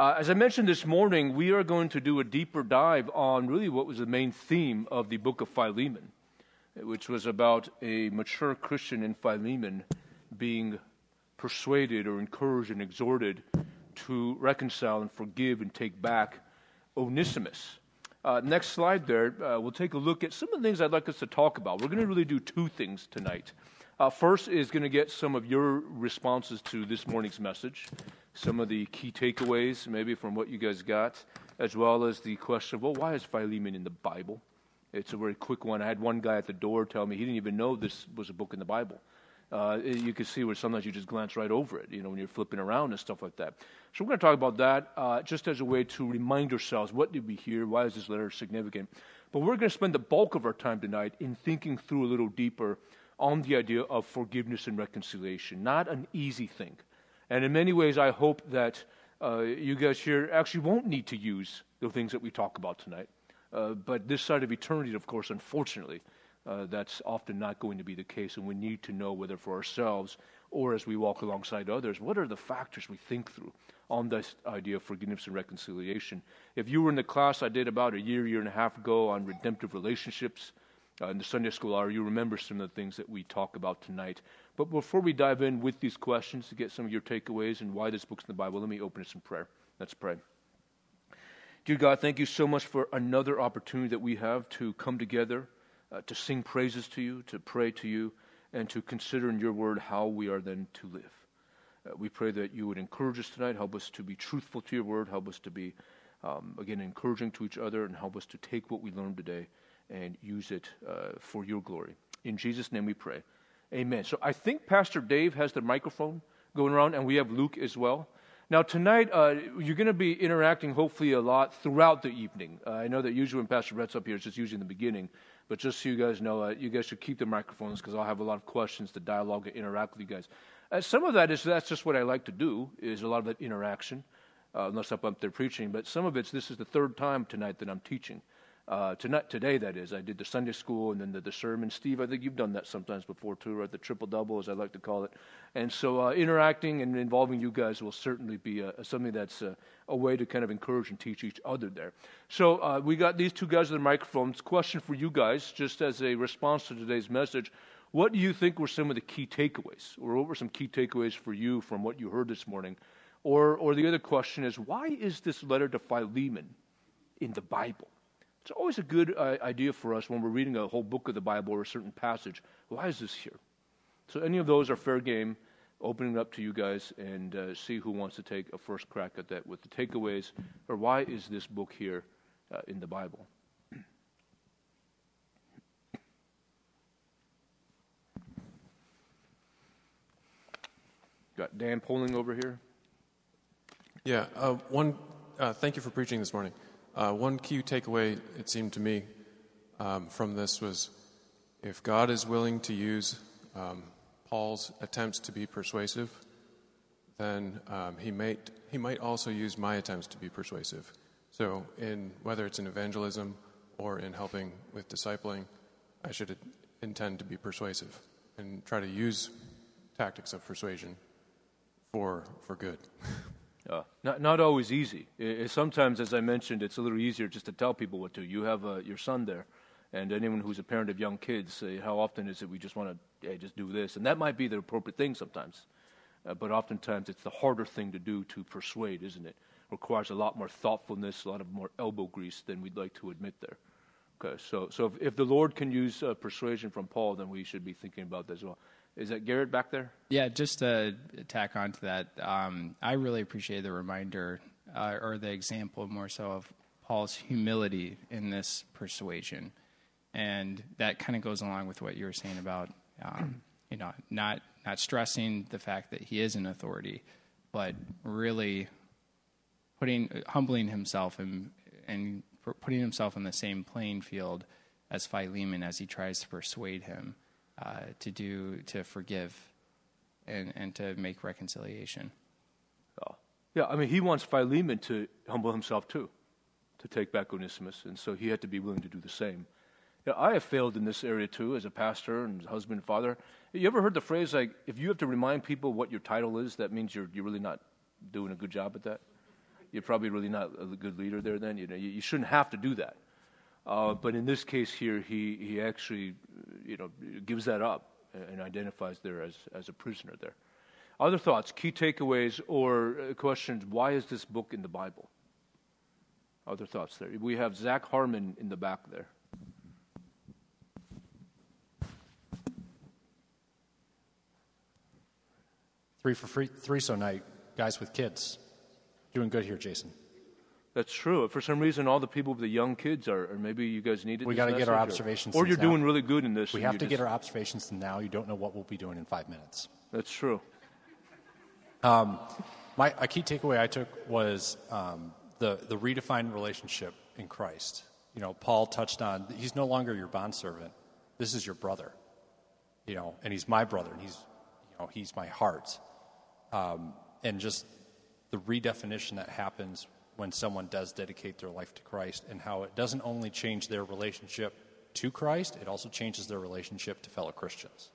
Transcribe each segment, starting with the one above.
Uh, as I mentioned this morning, we are going to do a deeper dive on really what was the main theme of the book of Philemon, which was about a mature Christian in Philemon being persuaded or encouraged and exhorted to reconcile and forgive and take back Onesimus. Uh, next slide there, uh, we'll take a look at some of the things I'd like us to talk about. We're going to really do two things tonight. Uh, first is going to get some of your responses to this morning's message, some of the key takeaways, maybe from what you guys got, as well as the question of, well, why is Philemon in the Bible? It's a very quick one. I had one guy at the door tell me he didn't even know this was a book in the Bible. Uh, you can see where sometimes you just glance right over it, you know, when you're flipping around and stuff like that. So we're going to talk about that uh, just as a way to remind ourselves what did we hear, why is this letter significant. But we're going to spend the bulk of our time tonight in thinking through a little deeper on the idea of forgiveness and reconciliation. Not an easy thing. And in many ways, I hope that uh, you guys here actually won't need to use the things that we talk about tonight. Uh, but this side of eternity, of course, unfortunately, uh, that's often not going to be the case. And we need to know whether for ourselves or as we walk alongside others, what are the factors we think through on this idea of forgiveness and reconciliation? If you were in the class I did about a year, year and a half ago on redemptive relationships, uh, in the Sunday school hour, you remember some of the things that we talk about tonight. But before we dive in with these questions to get some of your takeaways and why this book's in the Bible, let me open us in prayer. Let's pray. Dear God, thank you so much for another opportunity that we have to come together, uh, to sing praises to you, to pray to you, and to consider in your word how we are then to live. Uh, we pray that you would encourage us tonight, help us to be truthful to your word, help us to be, um, again, encouraging to each other, and help us to take what we learned today and use it uh, for your glory. In Jesus' name we pray. Amen. So I think Pastor Dave has the microphone going around, and we have Luke as well. Now, tonight, uh, you're going to be interacting hopefully a lot throughout the evening. Uh, I know that usually when Pastor Brett's up here, it's just usually in the beginning. But just so you guys know, uh, you guys should keep the microphones because I'll have a lot of questions to dialogue and interact with you guys. Uh, some of that is that's just what I like to do, is a lot of that interaction, uh, unless I'm up there preaching. But some of it's this is the third time tonight that I'm teaching. Uh, tonight, today, that is. I did the Sunday school and then the, the, sermon. Steve, I think you've done that sometimes before too, right? The triple double, as I like to call it. And so, uh, interacting and involving you guys will certainly be uh, something that's uh, a way to kind of encourage and teach each other there. So, uh, we got these two guys with the microphones. Question for you guys, just as a response to today's message. What do you think were some of the key takeaways? Or what were some key takeaways for you from what you heard this morning? Or, or the other question is, why is this letter to Philemon in the Bible? It's always a good uh, idea for us when we're reading a whole book of the Bible or a certain passage. Why is this here? So, any of those are fair game. Opening up to you guys and uh, see who wants to take a first crack at that with the takeaways, or why is this book here uh, in the Bible? Got Dan Poling over here. Yeah, uh, one. Uh, thank you for preaching this morning. Uh, one key takeaway, it seemed to me, um, from this was if God is willing to use um, Paul's attempts to be persuasive, then um, he, might, he might also use my attempts to be persuasive. So, in whether it's in evangelism or in helping with discipling, I should intend to be persuasive and try to use tactics of persuasion for, for good. Uh, not, not always easy. It, sometimes, as I mentioned, it's a little easier just to tell people what to. Do. You have uh, your son there, and anyone who's a parent of young kids, uh, how often is it we just want to hey, just do this? And that might be the appropriate thing sometimes. Uh, but oftentimes, it's the harder thing to do to persuade, isn't it? Requires a lot more thoughtfulness, a lot of more elbow grease than we'd like to admit there. Okay, so, so if, if the Lord can use uh, persuasion from Paul, then we should be thinking about that as well. Is that Garrett back there? Yeah, just to tack on to that, um, I really appreciate the reminder uh, or the example more so of Paul's humility in this persuasion, and that kind of goes along with what you were saying about um, you know not not stressing the fact that he is an authority, but really putting humbling himself and and putting himself in the same playing field as Philemon as he tries to persuade him uh, to do to forgive and and to make reconciliation. Oh. Yeah, I mean, he wants Philemon to humble himself too, to take back Onesimus, and so he had to be willing to do the same. Yeah, I have failed in this area too, as a pastor and husband and father. You ever heard the phrase like, if you have to remind people what your title is, that means you're you're really not doing a good job at that? you're probably really not a good leader there. Then you know you, you shouldn't have to do that. Uh, but in this case here, he he actually you know gives that up and identifies there as as a prisoner there. Other thoughts, key takeaways, or uh, questions? Why is this book in the Bible? Other thoughts there. We have Zach Harmon in the back there. Three for free, three so night, guys with kids. Doing good here, Jason. That's true. For some reason, all the people with the young kids are, or maybe you guys need it. We got to get our observations. Or, or you're now. doing really good in this. We have to just, get our observations now. You don't know what we'll be doing in five minutes. That's true. Um, my a key takeaway I took was um, the the redefined relationship in Christ. You know, Paul touched on he's no longer your bondservant. This is your brother. You know, and he's my brother, and he's you know he's my heart um, and just the redefinition that happens when someone does dedicate their life to Christ, and how it doesn't only change their relationship to Christ, it also changes their relationship to fellow Christians.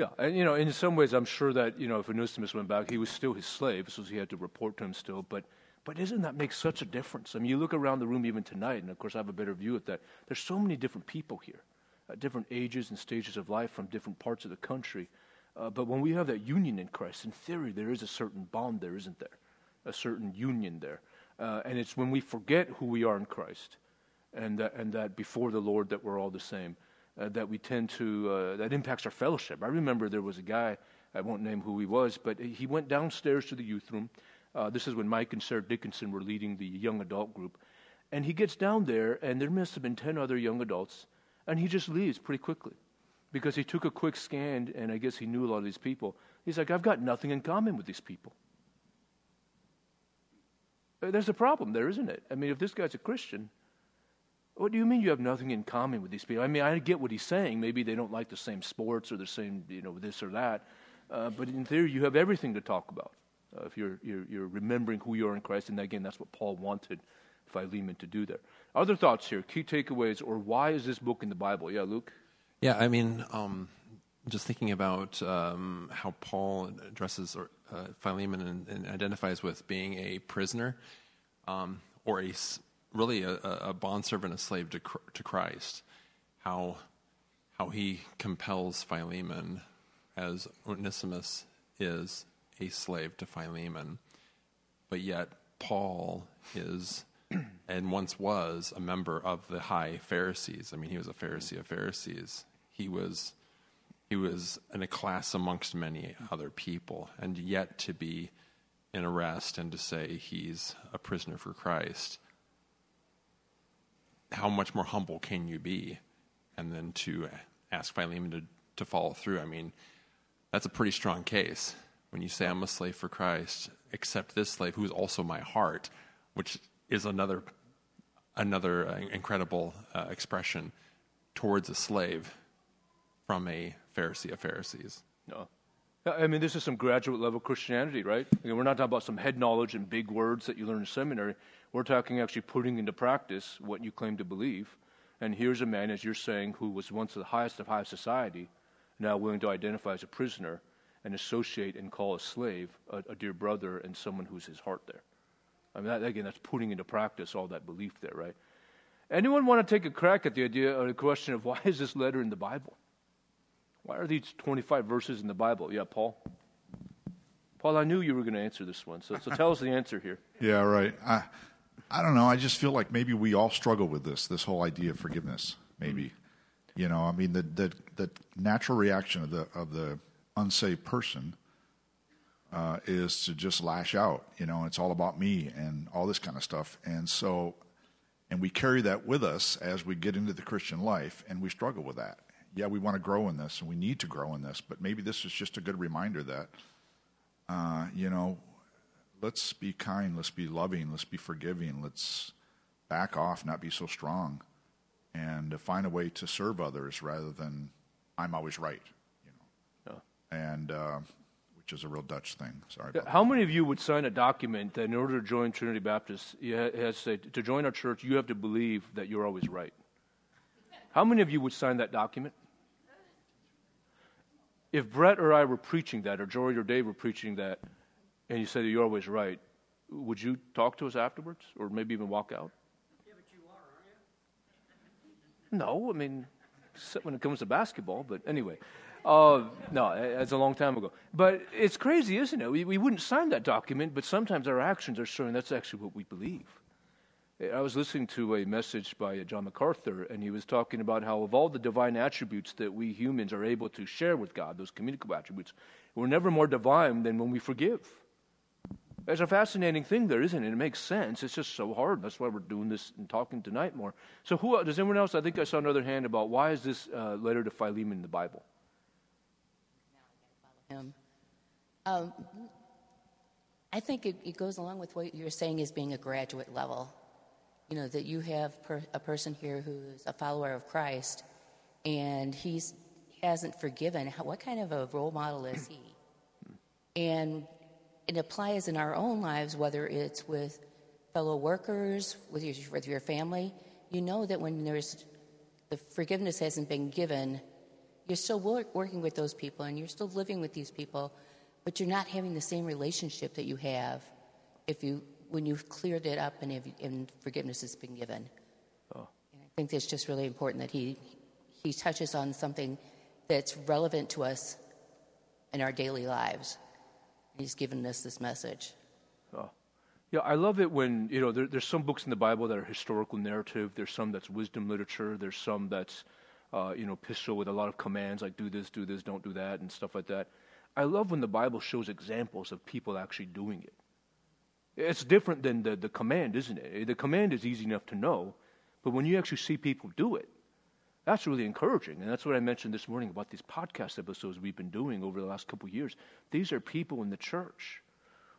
Yeah, and you know, in some ways, I'm sure that you know, if Onesimus went back, he was still his slave, so he had to report to him still. But, but doesn't that make such a difference? I mean, you look around the room even tonight, and of course, I have a better view of that. There's so many different people here, at different ages and stages of life from different parts of the country. Uh, but when we have that union in Christ, in theory, there is a certain bond there, isn't there? A certain union there. Uh, and it's when we forget who we are in Christ and that, and that before the Lord that we're all the same, uh, that we tend to, uh, that impacts our fellowship. I remember there was a guy, I won't name who he was, but he went downstairs to the youth room. Uh, this is when Mike and Sarah Dickinson were leading the young adult group. And he gets down there, and there must have been 10 other young adults, and he just leaves pretty quickly because he took a quick scan and I guess he knew a lot of these people. He's like, I've got nothing in common with these people. There's a problem there, isn't it? I mean, if this guy's a Christian, what do you mean you have nothing in common with these people? I mean, I get what he's saying. Maybe they don't like the same sports or the same, you know, this or that. Uh, but in theory, you have everything to talk about uh, if you're, you're, you're remembering who you are in Christ. And again, that's what Paul wanted Philemon to do there. Other thoughts here, key takeaways, or why is this book in the Bible? Yeah, Luke? Yeah, I mean, um, just thinking about um, how Paul addresses or, uh, Philemon and, and, identifies with being a prisoner um, or a really a, a bondservant, a slave to, to Christ. How how he compels Philemon, as Onesimus is a slave to Philemon, but yet Paul is and once was a member of the high Pharisees. I mean, he was a Pharisee of Pharisees he was he was in a class amongst many other people, and yet to be in arrest and to say he's a prisoner for Christ. How much more humble can you be? And then to ask Philemon to, to follow through. I mean, that's a pretty strong case. When you say, I'm a slave for Christ, except this slave who is also my heart, which is another, another uh, incredible uh, expression towards a slave from a Pharisee of Pharisees. No. I mean, this is some graduate level Christianity, right? I mean, we're not talking about some head knowledge and big words that you learn in seminary. We're talking actually putting into practice what you claim to believe. And here's a man, as you're saying, who was once the highest of high society, now willing to identify as a prisoner and associate and call a slave a, a dear brother and someone who's his heart there. I mean, that, again, that's putting into practice all that belief there, right? Anyone want to take a crack at the idea or the question of why is this letter in the Bible? Why are these 25 verses in the Bible? Yeah, Paul? Paul, I knew you were going to answer this one, so, so tell us the answer here. Yeah, right. I, I don't know. I just feel like maybe we all struggle with this, this whole idea of forgiveness, maybe. You know, I mean, the, the, the natural reaction of the, of the unsaved person uh, is to just lash out. You know, it's all about me and all this kind of stuff. And so, and we carry that with us as we get into the Christian life, and we struggle with that yeah, we want to grow in this and we need to grow in this, but maybe this is just a good reminder that, uh, you know, let's be kind, let's be loving, let's be forgiving, let's back off, not be so strong, and find a way to serve others rather than I'm always right, you know. Yeah. And uh, which is a real Dutch thing. Sorry. How many of you would sign a document that in order to join Trinity Baptist, you has to say to join our church, you have to believe that you're always right? How many of you would sign that document? If Brett or I were preaching that, or Jory or Dave were preaching that, and you said you're always right, would you talk to us afterwards, or maybe even walk out? Yeah, but you are, aren't you? No, I mean, except when it comes to basketball. But anyway, uh, no, it's a long time ago. But it's crazy, isn't it? We, we wouldn't sign that document, but sometimes our actions are showing that's actually what we believe. I was listening to a message by John MacArthur, and he was talking about how, of all the divine attributes that we humans are able to share with God, those communicable attributes, we're never more divine than when we forgive. It's a fascinating thing there, isn't it? It makes sense. It's just so hard. That's why we're doing this and talking tonight more. So, who does anyone else? I think I saw another hand about why is this uh, letter to Philemon in the Bible? Um, I think it, it, goes along with what you're saying as being a graduate level. You know, that you have per, a person here who's a follower of Christ and he's hasn't forgiven. How, what kind of a role model is he? And it applies in our own lives, whether it's with fellow workers, with your, with your family. You know that when there's the forgiveness hasn't been given, you're still work, working with those people and you're still living with these people, but you're not having the same relationship that you have if you when you've cleared it up and, if, and forgiveness has been given. Oh. And I think it's just really important that he he touches on something that's relevant to us in our daily lives. He's given us this message. Oh. Yeah, I love it when, you know, there, there's some books in the Bible that are historical narrative. There's some that's wisdom literature. There's some that's uh, you know, epistle with a lot of commands like do this, do this, don't do that, and stuff like that. I love when the Bible shows examples of people actually doing it. It's different than the, the command, isn't it? The command is easy enough to know, but when you actually see people do it, that's really encouraging. And that's what I mentioned this morning about these podcast episodes we've been doing over the last couple of years. These are people in the church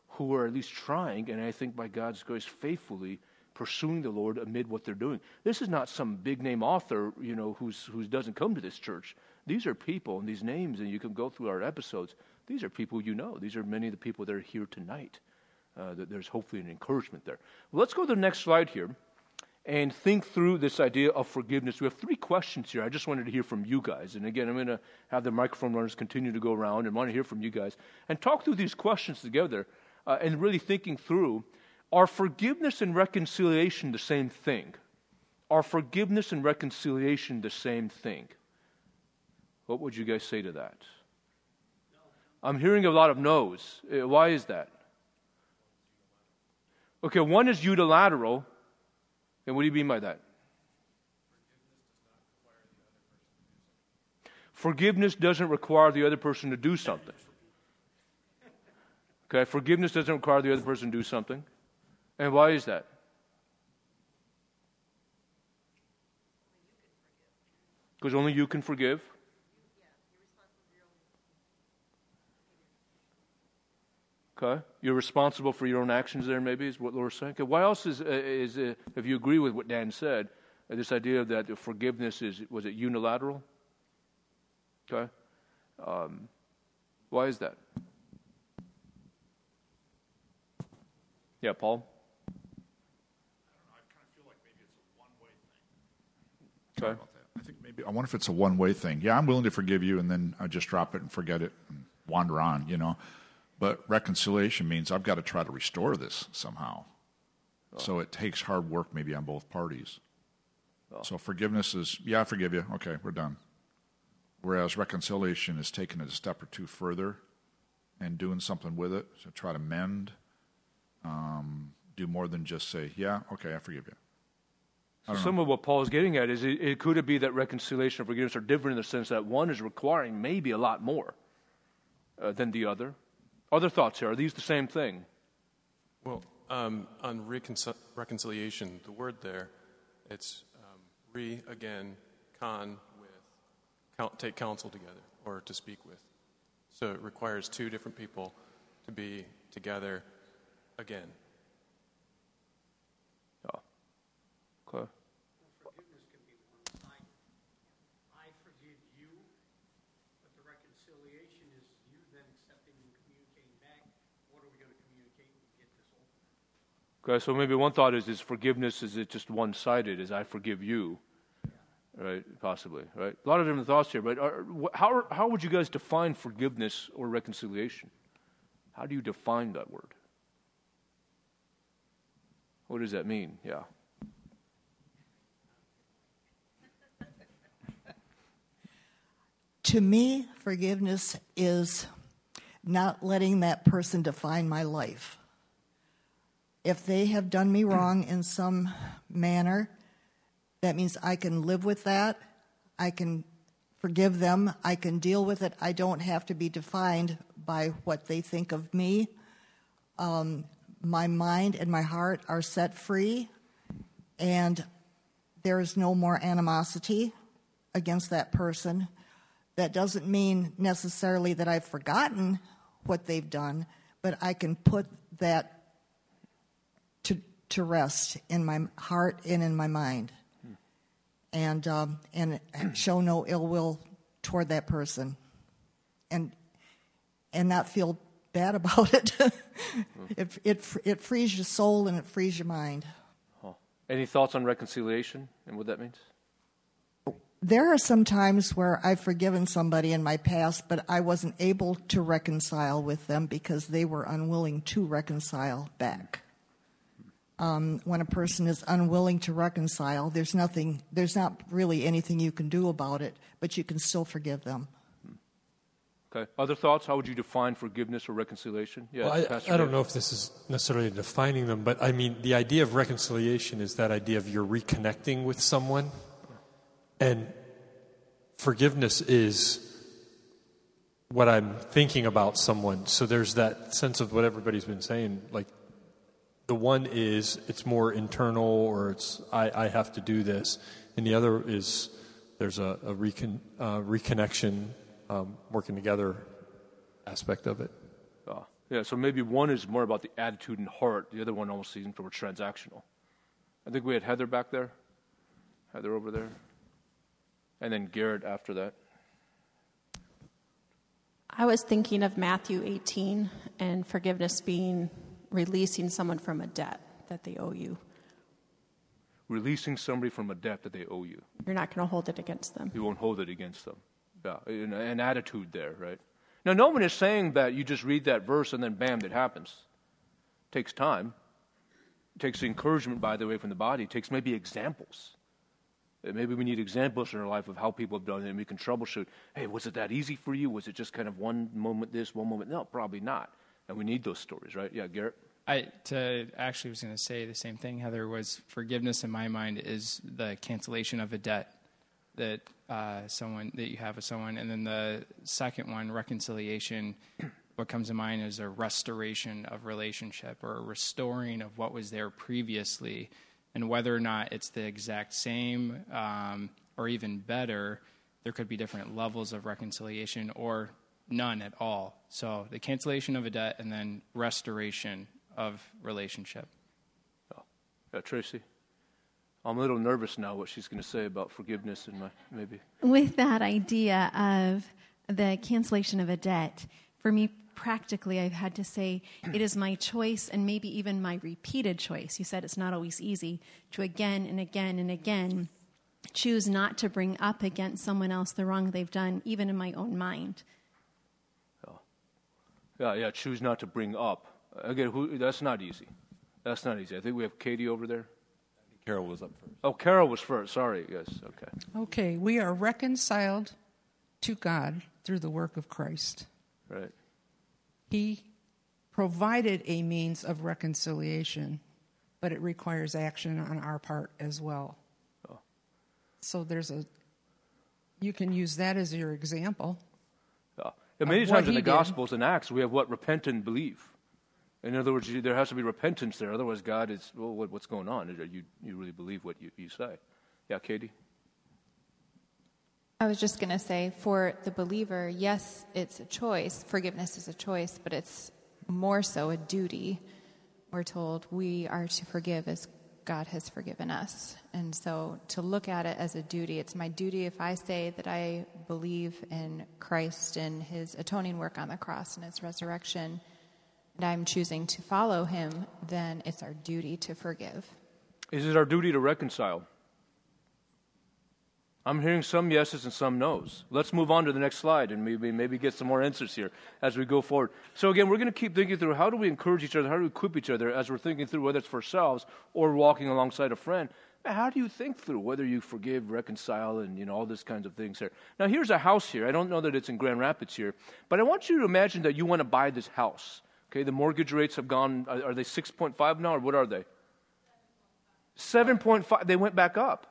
who are at least trying, and I think by God's grace, faithfully pursuing the Lord amid what they're doing. This is not some big name author, you know, who's, who doesn't come to this church. These are people, and these names, and you can go through our episodes. These are people you know. These are many of the people that are here tonight. Uh, that there's hopefully an encouragement there. Well, let's go to the next slide here and think through this idea of forgiveness. We have three questions here. I just wanted to hear from you guys. And again, I'm going to have the microphone runners continue to go around and want to hear from you guys and talk through these questions together uh, and really thinking through are forgiveness and reconciliation the same thing? Are forgiveness and reconciliation the same thing? What would you guys say to that? I'm hearing a lot of no's. Uh, why is that? Okay, one is unilateral. And what do you mean by that? Forgiveness doesn't require the other person to do something. Okay, forgiveness doesn't require the other person to do something. And why is that? Because only you can forgive. Okay, you're responsible for your own actions. There, maybe is what Laura's saying. Okay, why else is uh, is uh, if you agree with what Dan said, uh, this idea that forgiveness is was it unilateral? Okay, um, why is that? Yeah, Paul. I, don't know. I kind of feel like it's a one-way thing. okay. I think maybe I wonder if it's a one way thing. Yeah, I'm willing to forgive you, and then I just drop it and forget it and wander on. You know, but reconciliation means I've got to try to restore this somehow. Oh. So it takes hard work, maybe on both parties. Oh. So forgiveness is yeah, I forgive you. Okay, we're done. Whereas reconciliation is taking it a step or two further and doing something with it to try to mend. Um, do more than just say, yeah, okay, I forgive you. So some of what Paul is getting at is it, it could it be that reconciliation and forgiveness are different in the sense that one is requiring maybe a lot more uh, than the other. Other thoughts here? Are these the same thing? Well, um, on reconcil- reconciliation, the word there, it's um, re again, con with, count, take counsel together or to speak with. So it requires two different people to be together again. Okay. Forgiveness can be one I forgive you, but the reconciliation is you then accepting and communicating back. What are we going to communicate and get this over? Okay, so maybe one thought is: is forgiveness is it just one-sided? Is I forgive you? right? Possibly, right? A lot of different thoughts here, but are, how, how would you guys define forgiveness or reconciliation? How do you define that word? What does that mean? Yeah. To me, forgiveness is not letting that person define my life. If they have done me wrong in some manner, that means I can live with that. I can forgive them. I can deal with it. I don't have to be defined by what they think of me. Um, my mind and my heart are set free, and there is no more animosity against that person. That doesn't mean necessarily that I've forgotten what they've done, but I can put that to, rest in my heart and in my mind. And, um, and show no ill will toward that person. And, and not feel bad about it. it, it. It frees your soul and it frees your mind. Oh. Any thoughts on reconciliation and what that means? There are some times where I've forgiven somebody in my past, but I wasn't able to reconcile with them because they were unwilling to reconcile back. Um, when a person is unwilling to reconcile, there's nothing, there's not really anything you can do about it, but you can still forgive them. Okay. Other thoughts? How would you define forgiveness or reconciliation? Yeah, well, I, I, don't know if this is necessarily defining them, but I mean, the idea of reconciliation is that idea of you're reconnecting with someone and forgiveness is what I'm thinking about someone. So there's that sense of what everybody's been saying. Like, the one is it's more internal, or it's I, I have to do this, and the other is there's a, a recon, uh, reconnection, um, working together aspect of it. Uh, yeah, so maybe one is more about the attitude and heart. The other one almost seems more transactional. I think we had Heather back there. Heather over there and then Garrett after that. I was thinking of Matthew 18 and forgiveness being releasing someone from a debt that they owe you. Releasing somebody from a debt that they owe you. You're not going to hold it against them. You won't hold it against them. Yeah, an, an attitude there, right? Now, no one is saying that you just read that verse and then bam, it happens. It takes time. It takes encouragement, by the way, from the body. It takes maybe examples. Maybe we need examples in our life of how people have done it, and we can troubleshoot. Hey, was it that easy for you? Was it just kind of one moment this, one moment? No, probably not. And we need those stories, right? Yeah, Garrett. I to actually was going to say the same thing. Heather was forgiveness in my mind is the cancellation of a debt that uh, someone that you have with someone, and then the second one, reconciliation. What comes to mind is a restoration of relationship or a restoring of what was there previously and whether or not it's the exact same um, or even better, there could be different levels of reconciliation or none at all. So the cancellation of a debt and then restoration of relationship. Oh. Yeah, Tracy. I'm a little nervous now what she's going to say about forgiveness and my maybe. With that idea of the cancellation of a debt, for me practically, I've had to say it is my choice and maybe even my repeated choice. You said it's not always easy to again and again and again choose not to bring up against someone else the wrong they've done, even in my own mind. Yeah, yeah, yeah choose not to bring up. Again, who, that's not easy. That's not easy. I think we have Katie over there. Carol was up first. Oh, Carol was first. Sorry. Yes. Okay. Okay. We are reconciled to God through the work of Christ. Right. He provided a means of reconciliation, but it requires action on our part as well. Oh. So there's a, you can use that as your example. And many times in the Gospels and Acts, we have what? Repent and believe. In other words, there has to be repentance there. Otherwise, God is, well, what, what's going on? You, you really believe what you, you say. Yeah, Katie? I was just going to say for the believer, yes, it's a choice. Forgiveness is a choice, but it's more so a duty. We're told we are to forgive as God has forgiven us. And so to look at it as a duty, it's my duty if I say that I believe in Christ and his atoning work on the cross and his resurrection, and I'm choosing to follow him, then it's our duty to forgive. Is it our duty to reconcile? I'm hearing some yeses and some nos. Let's move on to the next slide and maybe maybe get some more answers here as we go forward. So again, we're going to keep thinking through how do we encourage each other, how do we equip each other as we're thinking through whether it's for ourselves or walking alongside a friend. How do you think through whether you forgive, reconcile, and you know all these kinds of things here? Now here's a house here. I don't know that it's in Grand Rapids here, but I want you to imagine that you want to buy this house. Okay, the mortgage rates have gone. Are they 6.5 now, or what are they? 7.5. They went back up.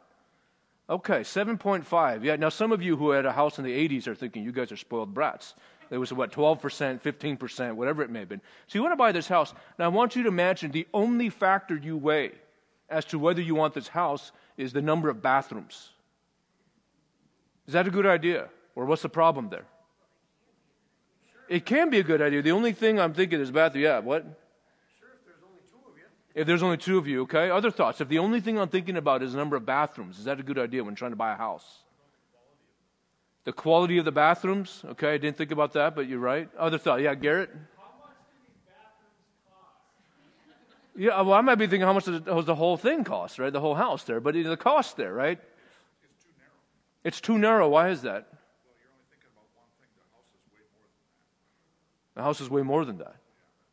Okay, 7.5. Yeah, now some of you who had a house in the 80s are thinking you guys are spoiled brats. It was what, 12%, 15%, whatever it may have been. So you want to buy this house. Now I want you to imagine the only factor you weigh as to whether you want this house is the number of bathrooms. Is that a good idea? Or what's the problem there? It can be a good idea. The only thing I'm thinking is bathroom. Yeah, what? If there's only two of you, okay? Other thoughts. If the only thing I'm thinking about is the number of bathrooms, is that a good idea when trying to buy a house? The quality of the bathrooms, okay? I didn't think about that, but you're right. Other thought. Yeah, Garrett? Yeah, well, I might be thinking how much does the whole thing cost, right? The whole house there, but the cost there, right? It's too narrow. Why is that? The house is way more than that.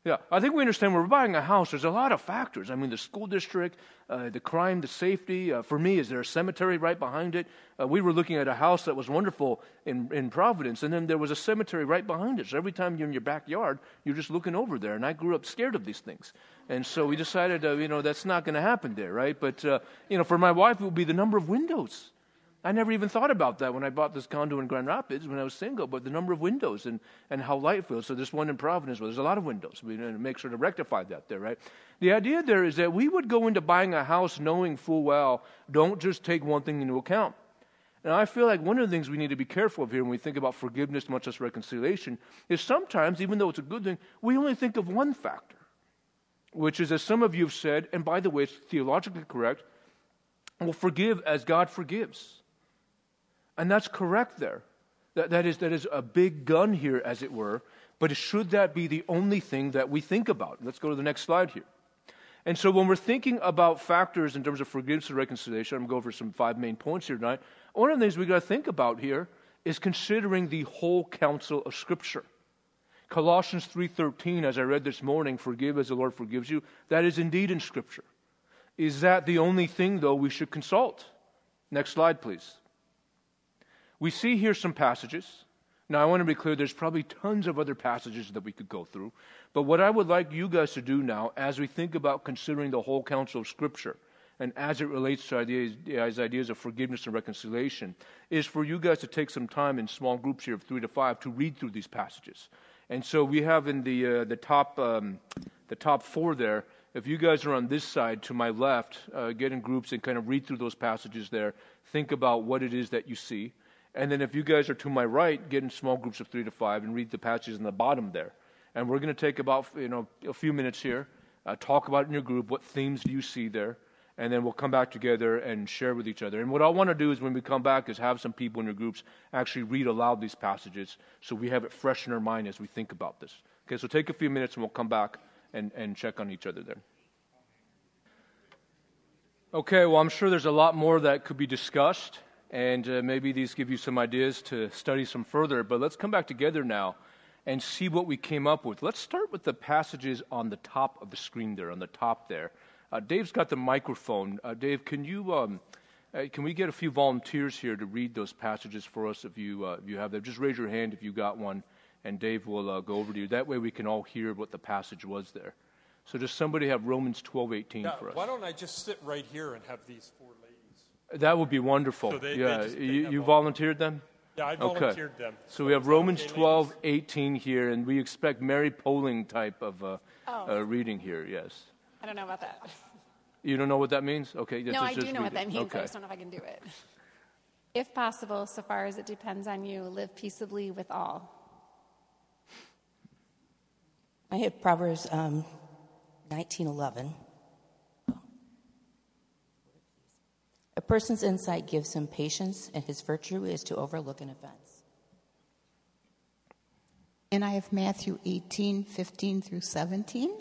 Yeah, I think we understand when we're buying a house, there's a lot of factors. I mean, the school district, uh, the crime, the safety. Uh, for me, is there a cemetery right behind it? Uh, we were looking at a house that was wonderful in, in Providence, and then there was a cemetery right behind it. So every time you're in your backyard, you're just looking over there. And I grew up scared of these things. And so we decided, uh, you know, that's not going to happen there, right? But, uh, you know, for my wife, it would be the number of windows. I never even thought about that when I bought this condo in Grand Rapids when I was single, but the number of windows and, and how light feels. So this one in Providence, well, there's a lot of windows. We need to make sure to rectify that there, right? The idea there is that we would go into buying a house knowing full well, don't just take one thing into account. And I feel like one of the things we need to be careful of here when we think about forgiveness, much less reconciliation, is sometimes, even though it's a good thing, we only think of one factor, which is, as some of you have said, and by the way, it's theologically correct, we'll forgive as God forgives. And that's correct there. That, that, is, that is a big gun here, as it were. But should that be the only thing that we think about? Let's go to the next slide here. And so, when we're thinking about factors in terms of forgiveness and reconciliation, I'm going to go over some five main points here tonight. One of the things we've got to think about here is considering the whole counsel of Scripture. Colossians 3:13 as I read this morning, forgive as the Lord forgives you, that is indeed in scripture. Is that the only thing though we should consult? Next slide please. We see here some passages. Now, I want to be clear, there's probably tons of other passages that we could go through. But what I would like you guys to do now, as we think about considering the whole counsel of Scripture, and as it relates to ideas, ideas of forgiveness and reconciliation, is for you guys to take some time in small groups here of three to five to read through these passages. And so we have in the, uh, the, top, um, the top four there, if you guys are on this side to my left, uh, get in groups and kind of read through those passages there. Think about what it is that you see. And then if you guys are to my right, get in small groups of three to five and read the passages in the bottom there. And we're going to take about you know a few minutes here, uh, talk about in your group what themes do you see there, and then we'll come back together and share with each other. And what I want to do is when we come back is have some people in your groups actually read aloud these passages so we have it fresh in our mind as we think about this. Okay, so take a few minutes and we'll come back and, and check on each other there. Okay, well, I'm sure there's a lot more that could be discussed and uh, maybe these give you some ideas to study some further. But let's come back together now and see what we came up with. Let's start with the passages on the top of the screen there, on the top there. Uh, Dave's got the microphone. Uh, Dave, can you um, uh, can we get a few volunteers here to read those passages for us if you uh, if you have them? Just raise your hand if you got one, and Dave will uh, go over to you. That way we can all hear what the passage was there. So does somebody have Romans twelve eighteen yeah, for us? Why don't I just sit right here and have these four that would be wonderful. So they, yeah, they you, you volunteered them? Yeah, I volunteered okay. them. So, so we have Romans 12, 18 here, and we expect Mary Poling type of uh, oh. uh, reading here, yes. I don't know about that. You don't know what that means? Okay. No, I do know what that means. Okay. I just don't know if I can do it. If possible, so far as it depends on you, live peaceably with all. I have Proverbs um, 1911. Person's insight gives him patience, and his virtue is to overlook an offense. And I have Matthew 18, 15 through 17.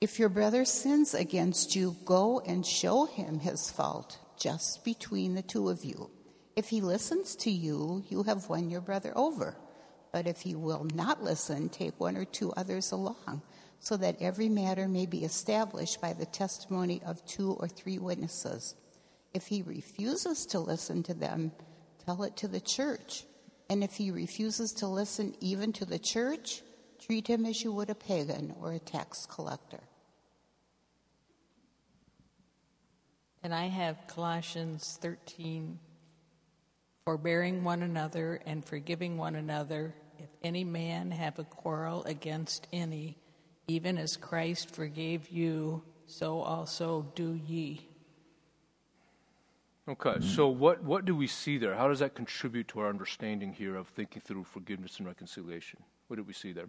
If your brother sins against you, go and show him his fault just between the two of you. If he listens to you, you have won your brother over. But if he will not listen, take one or two others along, so that every matter may be established by the testimony of two or three witnesses. If he refuses to listen to them, tell it to the church. And if he refuses to listen even to the church, treat him as you would a pagan or a tax collector. And I have Colossians 13 forbearing one another and forgiving one another if any man have a quarrel against any, even as Christ forgave you, so also do ye. Okay, mm-hmm. so what, what do we see there? How does that contribute to our understanding here of thinking through forgiveness and reconciliation? What do we see there?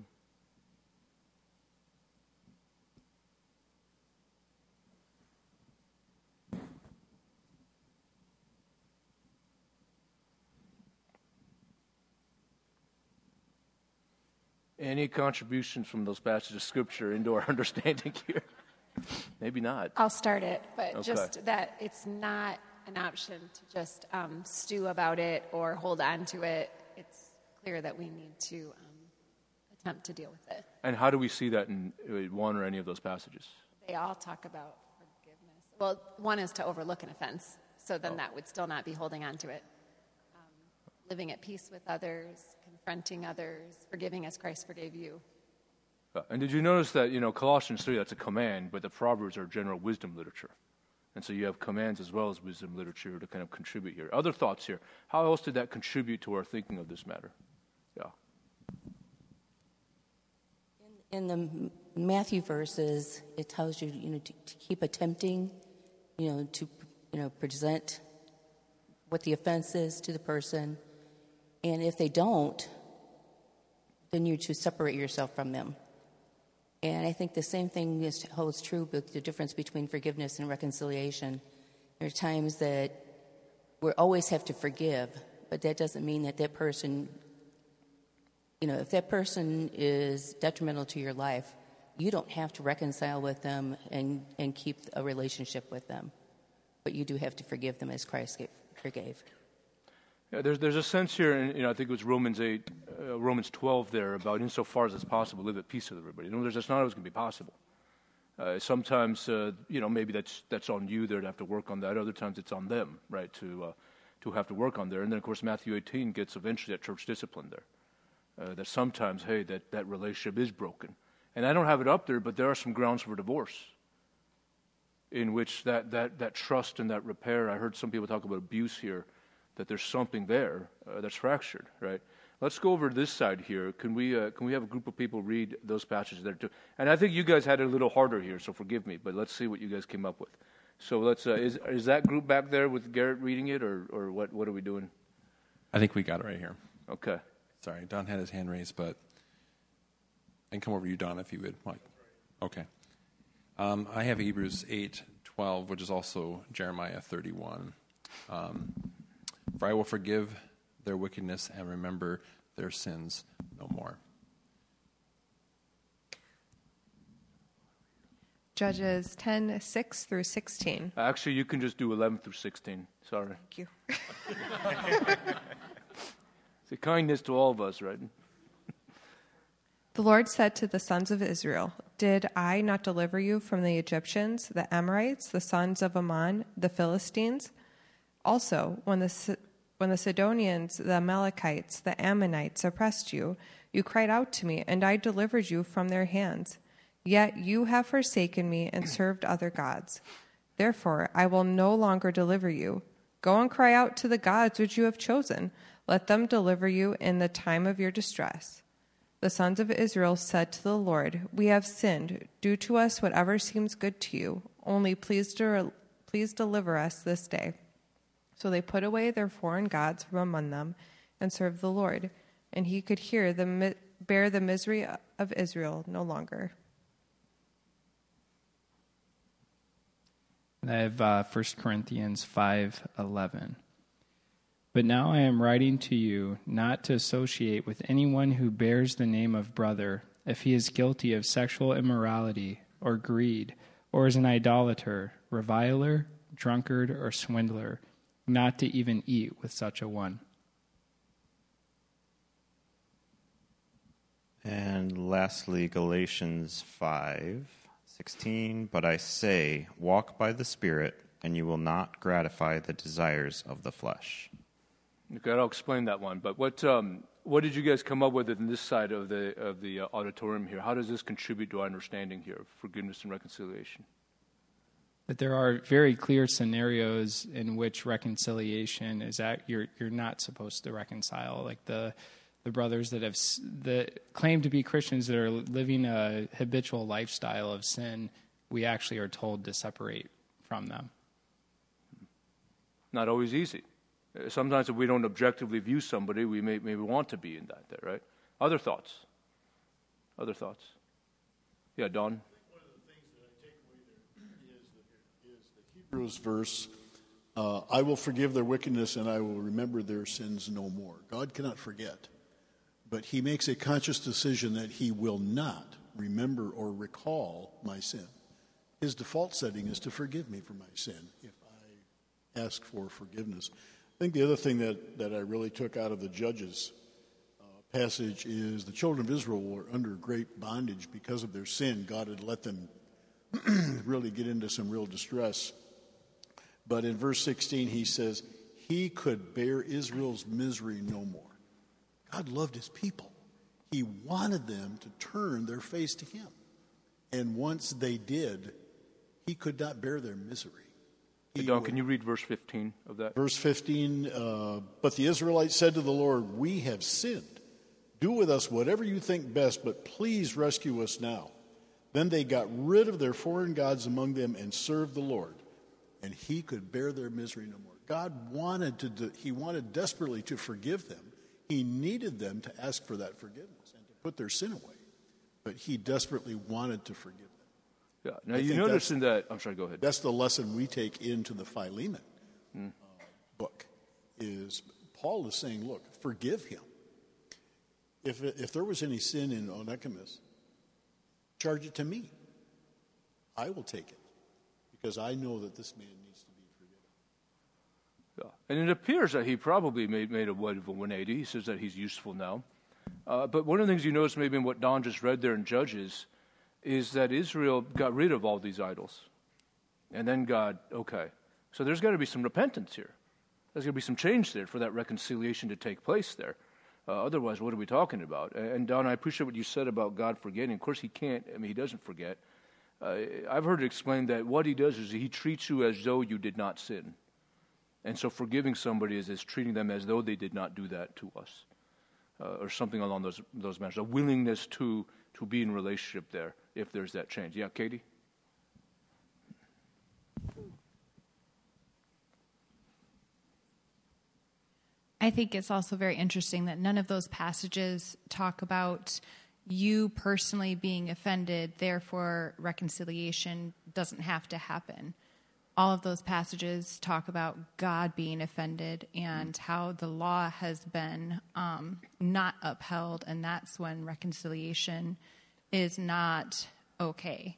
Any contributions from those passages of Scripture into our understanding here? Maybe not. I'll start it, but Okay. just that it's not an option to just um, stew about it or hold on to it. It's clear that we need to um, attempt to deal with it. And how do we see that in one or any of those passages? They all talk about forgiveness. Well, one is to overlook an offense, so then that would still not be holding on to it. Um, living at peace with others, confronting others, forgiving as Christ forgave you. Uh, and did you notice that, you know, Colossians 3, that's a command, but the Proverbs are general wisdom literature. And so you have commands as well as wisdom literature to kind of contribute here. Other thoughts here. How else did that contribute to our thinking of this matter? Yeah. In the Matthew verses, it tells you, you know, to, to keep attempting, you know, to, you know, present what the offense is to the person, and if they don't, then you're to separate yourself from them. And I think the same thing is, holds true with the difference between forgiveness and reconciliation. There are times that we always have to forgive, but that doesn't mean that that person, you know, if that person is detrimental to your life, you don't have to reconcile with them and, and keep a relationship with them. But you do have to forgive them as Christ gave, forgave. Yeah, there's, there's a sense here, in, you know, I think it was Romans 8, uh, Romans 12 there, about insofar as it's possible, live at peace with everybody. There's, that's not always going to be possible. Uh, sometimes, uh, you know, maybe that's, that's on you there to have to work on that. Other times it's on them, right, to, uh, to have to work on there. And then, of course, Matthew 18 gets eventually that church discipline there. Uh, that sometimes, hey, that, that relationship is broken. And I don't have it up there, but there are some grounds for divorce in which that, that, that trust and that repair, I heard some people talk about abuse here, that there's something there uh, that's fractured, right? Let's go over this side here. Can we, uh, can we have a group of people read those passages there too? And I think you guys had it a little harder here, so forgive me, but let's see what you guys came up with. So let's, uh, is, is that group back there with Garrett reading it, or, or what, what are we doing? I think we got it right here. Okay. Sorry, Don had his hand raised, but and come over to you, Don, if you would. Okay. Um, I have Hebrews eight twelve, which is also Jeremiah thirty one. Um, For I will forgive their wickedness and remember their sins no more. Judges 10, 6 through 16. Actually, you can just do 11 through 16. Sorry. Thank you. It's a kindness to all of us, right? The Lord said to the sons of Israel, Did I not deliver you from the Egyptians, the Amorites, the sons of Ammon, the Philistines? Also, when the, Si- when the Sidonians, the Amalekites, the Ammonites oppressed you, you cried out to me, and I delivered you from their hands. Yet you have forsaken me and served other gods. Therefore, I will no longer deliver you. Go and cry out to the gods which you have chosen. Let them deliver you in the time of your distress. The sons of Israel said to the Lord, We have sinned. Do to us whatever seems good to you. Only please, de- please deliver us this day. So they put away their foreign gods from among them and served the Lord. And he could hear the bear the misery of Israel no longer. I have uh, 1 Corinthians 5:11. But now I am writing to you not to associate with anyone who bears the name of brother if he is guilty of sexual immorality or greed or is an idolater, reviler, drunkard or swindler not to even eat with such a one. And lastly, Galatians 5 16. But I say, walk by the Spirit, and you will not gratify the desires of the flesh. Okay, I'll explain that one. But what, um, what did you guys come up with in this side of the, of the uh, auditorium here? How does this contribute to our understanding here of forgiveness and reconciliation? That there are very clear scenarios in which reconciliation is that you're you're not supposed to reconcile. Like the the brothers that have that claim to be Christians that are living a habitual lifestyle of sin, we actually are told to separate from them. Not always easy. Uh, sometimes, if we don't objectively view somebody, we may maybe want to be in that. Right? Other thoughts. Other thoughts. Yeah, Don. Hebrews verse, uh, I will forgive their wickedness and I will remember their sins no more. God cannot forget, but He makes a conscious decision that He will not remember or recall my sin. His default setting is to forgive me for my sin if I ask for forgiveness. I think the other thing that, that I really took out of the Judges uh, passage is the children of Israel were under great bondage because of their sin. God had let them really get into some real distress. But in verse 16, he says, He could bear Israel's misery no more. God loved his people. He wanted them to turn their face to him. And once they did, he could not bear their misery. Hey, Don, can you read verse 15 of that? Verse 15 uh, But the Israelites said to the Lord, We have sinned. Do with us whatever you think best, but please rescue us now. Then they got rid of their foreign gods among them and served the Lord and he could bear their misery no more. God wanted to, do, he wanted desperately to forgive them. He needed them to ask for that forgiveness and to put their sin away. But he desperately wanted to forgive them. Yeah. Now, I you notice in that, I'm sorry, go ahead. That's the lesson we take into the Philemon mm. uh, book is Paul is saying, look, forgive him. If, if there was any sin in Onesimus, charge it to me. I will take it because I know that this man needs to be forgiven. Yeah. And it appears that he probably made, made a what of a 180. He says that he's useful now. Uh, but one of the things you notice maybe in what Don just read there in Judges is that Israel got rid of all these idols. And then God, okay. So there's got to be some repentance here. There's got to be some change there for that reconciliation to take place there. Uh, otherwise, what are we talking about? And Don, I appreciate what you said about God forgetting. Of course, He can't. I mean, He doesn't forget. Uh, I've heard it explained that what he does is he treats you as though you did not sin. And so forgiving somebody is, is treating them as though they did not do that to us, uh, or something along those, those matters. A willingness to, to be in relationship there if there's that change. Yeah, Katie? I think it's also very interesting that none of those passages talk about you personally being offended, therefore reconciliation doesn't have to happen. All of those passages talk about God being offended and how the law has been um, not upheld, and that's when reconciliation is not okay.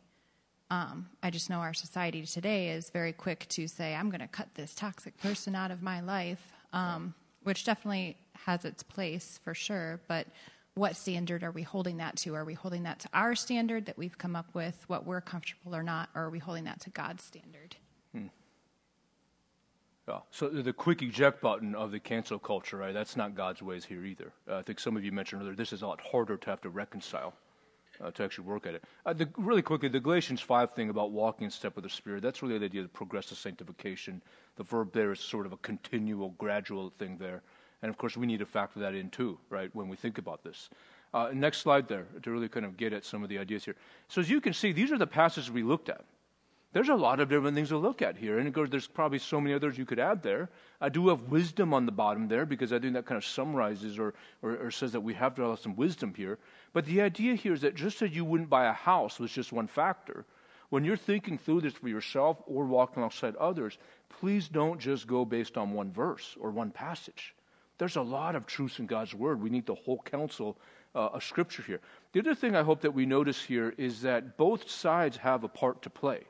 Um, I just know our society today is very quick to say, I'm going to cut this toxic person out of my life, um, which definitely has its place for sure. But what standard are we holding that to? Are we holding that to our standard that we've come up with, what we're comfortable or not, or are we holding that to God's standard? Hmm. Yeah. So the quick eject button of the cancel culture, right? That's not God's ways here either. Uh, I think some of you mentioned earlier. This is a lot harder to have to reconcile, uh, to actually work at it. Uh, the, really quickly, the Galatians five thing about walking in step with the Spirit. That's really the idea of progressive sanctification. The verb there is sort of a continual, gradual thing there. And of course, we need to factor that in too, right, when we think about this. Uh, next slide there to really kind of get at some of the ideas here. So, as you can see, these are the passages we looked at. There's a lot of different things to look at here, and of course, there's probably so many others you could add there. I do have wisdom on the bottom there because I think that kind of summarizes or, or, or says that we have to have some wisdom here. But the idea here is that just as you wouldn't buy a house with just one factor, when you're thinking through this for yourself or walking alongside others, please don't just go based on one verse or one passage. There's a lot of truths in God's Word. We need the whole counsel uh, of Scripture here. The other thing I hope that we notice here is that both sides have a part to play.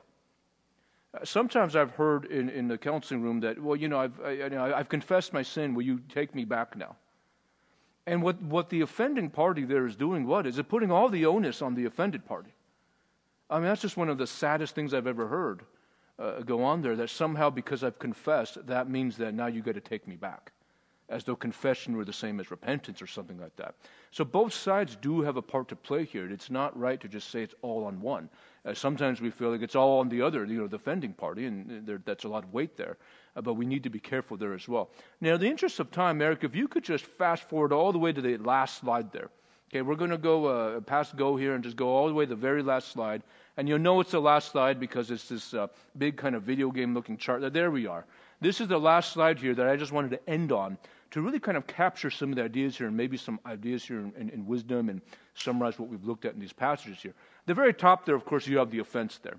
Uh, Sometimes I've heard in, in the counseling room that, well, you know, I've, I, you know, I've confessed my sin. Will you take me back now? And what, what the offending party there is doing, what? Is it putting all the onus on the offended party? I mean, that's just one of the saddest things I've ever heard uh, go on there, that somehow because I've confessed, that means that now you got to take me back. As though confession were the same as repentance or something like that. So both sides do have a part to play here. It's not right to just say it's all on one. Uh, sometimes we feel like it's all on the other, you know, the offending party, and there, that's a lot of weight there. Uh, but we need to be careful there as well. Now, in the interest of time, Eric, if you could just fast forward all the way to the last slide there. Okay, we're going to go uh, past go here and just go all the way to the very last slide. And you'll know it's the last slide because it's this uh, big kind of video game looking chart. There we are. This is the last slide here that I just wanted to end on to really kind of capture some of the ideas here and maybe some ideas here in, in, in wisdom and summarize what we've looked at in these passages here. The very top there, of course, you have the offense there.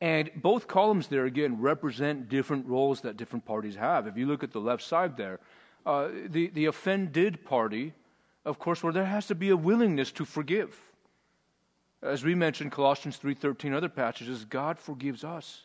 And both columns there, again, represent different roles that different parties have. If you look at the left side there, uh, the, the offended party, of course, where there has to be a willingness to forgive. As we mentioned, Colossians 3.13, other passages, God forgives us.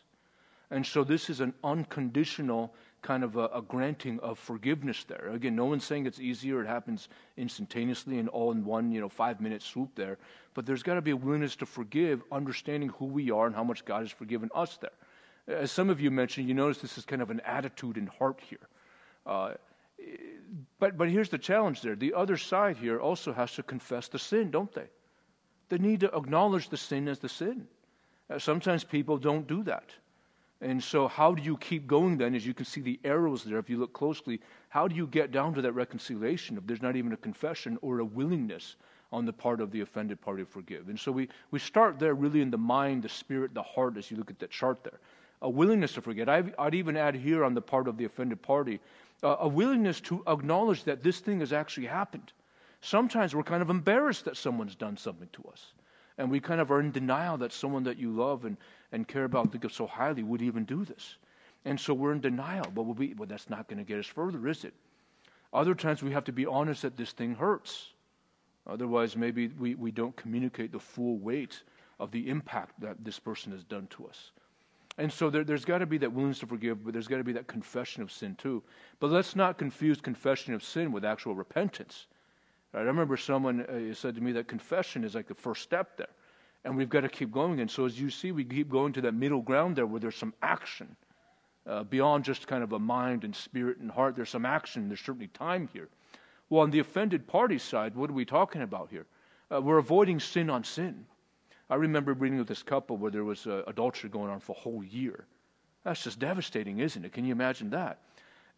And so this is an unconditional kind of a, a, granting of forgiveness there. Again, no one's saying it's easier. It happens instantaneously and all in one, you know, five minute swoop there. But there's got to be a willingness to forgive, understanding who we are and how much God has forgiven us there. As some of you mentioned, you notice this is kind of an attitude and heart here. Uh, but, but here's the challenge there. The other side here also has to confess the sin, don't they? They need to acknowledge the sin as the sin. Uh, sometimes people don't do that. And so, how do you keep going then? As you can see the arrows there, if you look closely, how do you get down to that reconciliation if there's not even a confession or a willingness on the part of the offended party to forgive? And so, we, we start there really in the mind, the spirit, the heart, as you look at that chart there. A willingness to forget. i would even add here on the part of the offended party uh, a willingness to acknowledge that this thing has actually happened. Sometimes we're kind of embarrassed that someone's done something to us. And we kind of are in denial that someone that you love and, and care about, think of so highly, would even do this. And so we're in denial. But we'll, be, well that's not going to get us further, is it? Other times we have to be honest that this thing hurts. Otherwise, maybe we, we don't communicate the full weight of the impact that this person has done to us. And so there, has got to be that willingness to forgive, but there's got to be that confession of sin too. But let's not confuse confession of sin with actual repentance. I remember someone uh, said to me that confession is like the first step there. And we've got to keep going. And so, as you see, we keep going to that middle ground there where there's some action. Uh, beyond just kind of a mind and spirit and heart, there's some action. There's certainly time here. Well, on the offended party side, what are we talking about here? Uh, we're avoiding sin on sin. I remember reading with this couple where there was uh, adultery going on for a whole year. That's just devastating, isn't it? Can you imagine that?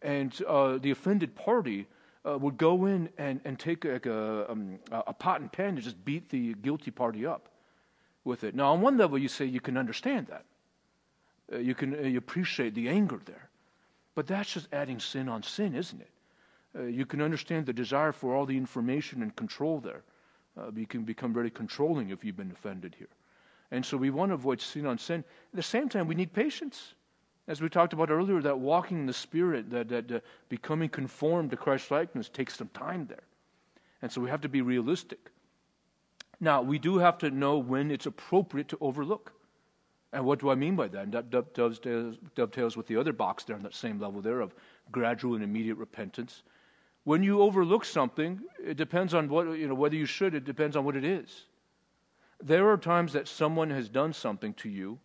And uh, the offended party uh, would go in and, and take like a, um, a pot and pan and just beat the guilty party up with it. Now, on one level, you say you can understand that. Uh, you can uh, you appreciate the anger there. But that's just adding sin on sin, isn't it? Uh, you can understand the desire for all the information and control there. Uh, you can become very controlling if you've been offended here. And so we want to avoid sin on sin. At the same time, we need patience. As we talked about earlier, that walking in the Spirit, that, that uh, becoming conformed to Christ's likeness takes some time there. And so we have to be realistic. Now, we do have to know when it's appropriate to overlook. And what do I mean by that? And that dovetails, with the other box there on that same level there of gradual and immediate repentance. When you overlook something, it depends on what, you know, whether you should, it depends on what it is. There are times that someone has done something to you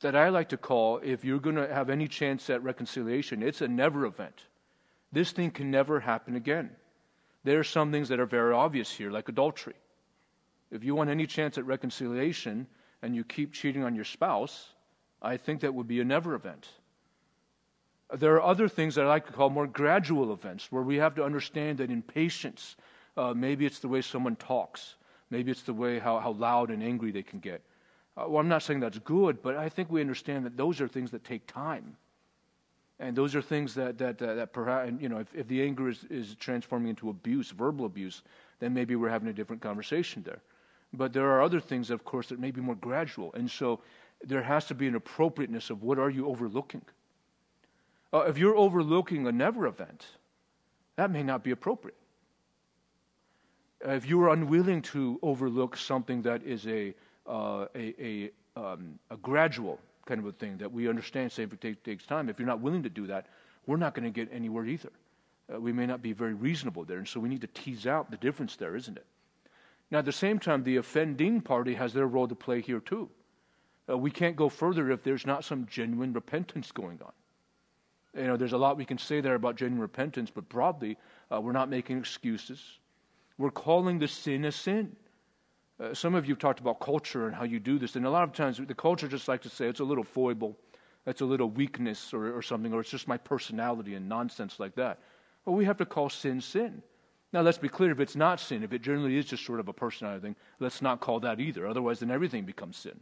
that I like to call, if you're going to have any chance at reconciliation, it's a never event. This thing can never happen again. There are some things that are very obvious here, like adultery. If you want any chance at reconciliation and you keep cheating on your spouse, I think that would be a never event. There are other things that I like to call more gradual events where we have to understand that in patience, uh, maybe it's the way someone talks, maybe it's the way how, how loud and angry they can get. Uh, well, I'm not saying that's good, but I think we understand that those are things that take time. And those are things that, that, that, that perhaps, you know, if, if the anger is, is transforming into abuse, verbal abuse, then maybe we're having a different conversation there. But there are other things, of course, that may be more gradual. And so there has to be an appropriateness of what are you overlooking. Uh, if you're overlooking a never event, that may not be appropriate. If you are unwilling to overlook something that is a uh, a, a, um, a, gradual kind of a thing that we understand saving take, takes time. If you're not willing to do that, we're not going to get anywhere either. Uh, we may not be very reasonable there, and so we need to tease out the difference there, isn't it? Now, at the same time, the offending party has their role to play here too. Uh, we can't go further if there's not some genuine repentance going on. You know, there's a lot we can say there about genuine repentance, but broadly, uh, we're not making excuses. We're calling the sin a sin. Uh, some of you have talked about culture and how you do this, and a lot of times the culture just like to say it's a little foible, it's a little weakness or, or something, or it's just my personality and nonsense like that. Well, we have to call sin sin. Now, let's be clear if it's not sin, if it generally is just sort of a personality thing, let's not call that either. Otherwise, then everything becomes sin.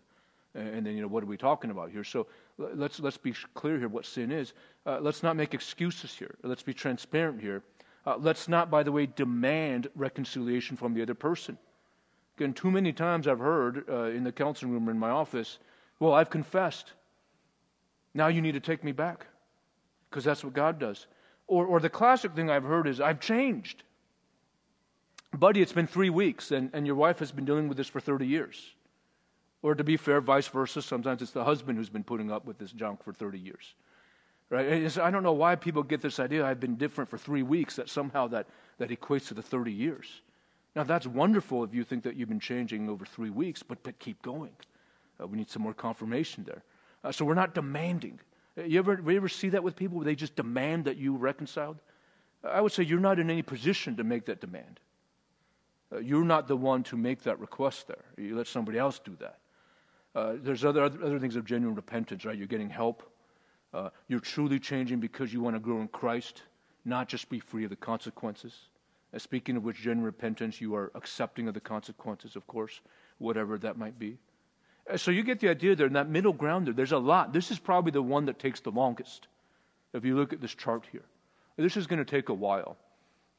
And then, you know, what are we talking about here? So let's, let's be clear here what sin is. Uh, let's not make excuses here. Let's be transparent here. Uh, let's not, by the way, demand reconciliation from the other person. Again, too many times I've heard uh, in the counseling room or in my office, well, I've confessed. Now you need to take me back because that's what God does. Or, or the classic thing I've heard is, I've changed. Buddy, it's been three weeks and, and your wife has been dealing with this for 30 years. Or to be fair, vice versa, sometimes it's the husband who's been putting up with this junk for 30 years. Right? I don't know why people get this idea I've been different for three weeks, that somehow that, that equates to the 30 years. Now, that's wonderful if you think that you've been changing over three weeks, but, but keep going. Uh, we need some more confirmation there. Uh, so we're not demanding. Uh, you ever, you ever see that with people where they just demand that you reconciled? I would say you're not in any position to make that demand. Uh, you're not the one to make that request there. You let somebody else do that. Uh, there's other, other, things of genuine repentance, right? You're getting help. Uh, you're truly changing because you want to grow in Christ, not just be free of the consequences. Uh, speaking of which, genuine repentance, you are accepting of the consequences, of course, whatever that might be. Uh, so you get the idea there, in that middle ground there, there's a lot. This is probably the one that takes the longest. If you look at this chart here, this is going to take a while.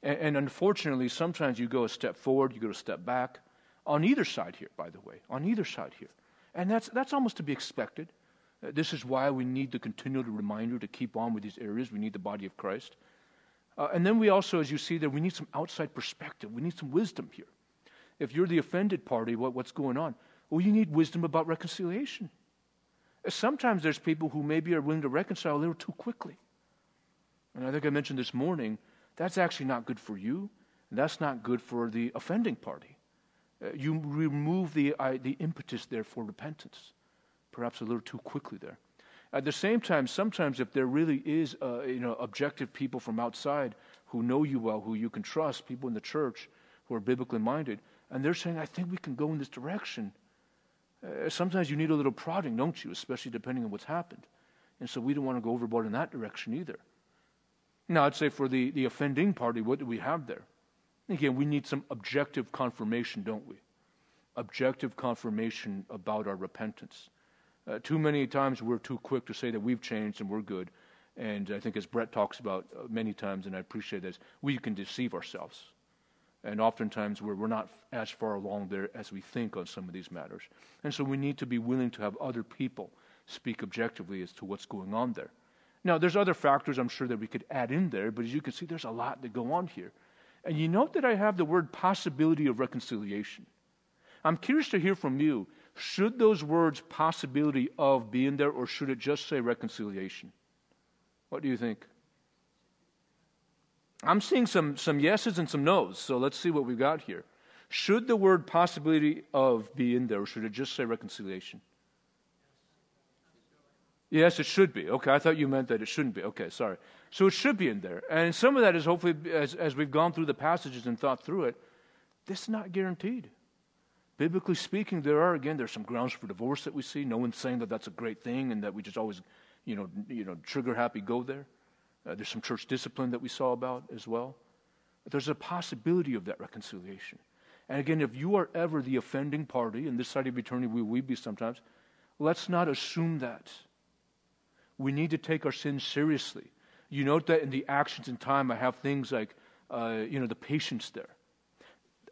And, and unfortunately, sometimes you go a step forward, you go a step back. On either side here, by the way, on either side here. And that's, that's almost to be expected. Uh, this is why we need the continual reminder to keep on with these areas. We need the body of Christ. Uh, and then we also, as you see there, we need some outside perspective. We need some wisdom here. If you're the offended party, what, what's going on? Well, you need wisdom about reconciliation. Uh, sometimes there's people who maybe are willing to reconcile a little too quickly. And I think I mentioned this morning, that's actually not good for you, and that's not good for the offending party. Uh, you remove the, uh, the impetus there for repentance, perhaps a little too quickly there. At the same time, sometimes if there really is, uh, you know, objective people from outside who know you well, who you can trust, people in the church who are biblically minded, and they're saying, "I think we can go in this direction." Uh, sometimes you need a little prodding, don't you? Especially depending on what's happened, and so we don't want to go overboard in that direction either. Now, I'd say for the, the offending party, what do we have there? Again, we need some objective confirmation, don't we? Objective confirmation about our repentance. Uh, too many times we're too quick to say that we've changed and we're good. And I think, as Brett talks about uh, many times, and I appreciate this, we can deceive ourselves. And oftentimes we're, we're not as far along there as we think on some of these matters. And so we need to be willing to have other people speak objectively as to what's going on there. Now, there's other factors I'm sure that we could add in there, but as you can see, there's a lot that go on here. And you note that I have the word possibility of reconciliation. I'm curious to hear from you. Should those words possibility of be in there, or should it just say reconciliation? What do you think? I'm seeing some, some yeses and some nos, so let's see what we've got here. Should the word possibility of be in there, or should it just say reconciliation? Yes, it should be. Okay, I thought you meant that it shouldn't be. Okay, sorry. So it should be in there. And some of that is hopefully, as, as we've gone through the passages and thought through it, this is not guaranteed. Biblically speaking, there are, again, there's some grounds for divorce that we see. No one's saying that that's a great thing and that we just always, you know, you know trigger happy go there. Uh, there's some church discipline that we saw about as well. But there's a possibility of that reconciliation. And again, if you are ever the offending party, in this side of eternity we will be sometimes, let's not assume that we need to take our sins seriously. You note that in the actions and time, I have things like, uh, you know, the patience there.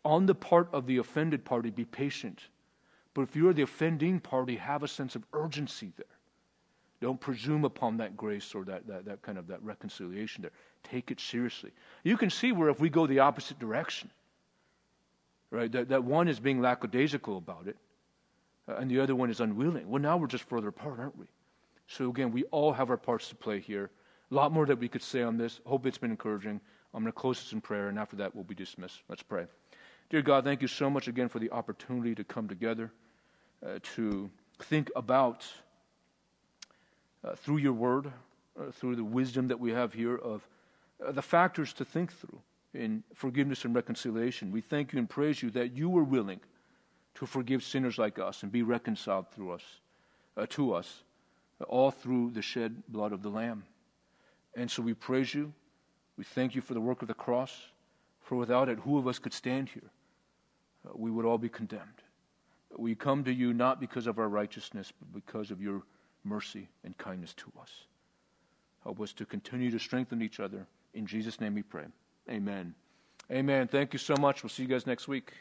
On the part of the offended party, be patient. But if you're the offending party, have a sense of urgency there. Don't presume upon that grace or that, that, that kind of that reconciliation there. Take it seriously. You can see where if we go the opposite direction, right, that, that one is being lackadaisical about it, uh, and the other one is unwilling. Well, now we're just further apart, aren't we? So, again, we all have our parts to play here. A lot more that we could say on this. Hope it's been encouraging. I'm going to close this in prayer, and after that, we'll be dismissed. Let's pray. Dear God, thank you so much again for the opportunity to come together, uh, to think about, uh, through your word, uh, through the wisdom that we have here, of uh, the factors to think through in forgiveness and reconciliation. We thank you and praise you that you were willing to forgive sinners like us and be reconciled through us, uh, to us, all through the shed blood of the Lamb. And so we praise you. We thank you for the work of the cross, for without it, who of us could stand here? Uh, we would all be condemned. We come to you not because of our righteousness, but because of your mercy and kindness to us. Help us to continue to strengthen each other. In Jesus' name we pray. Amen. Amen. Thank you so much. We'll see you guys next week.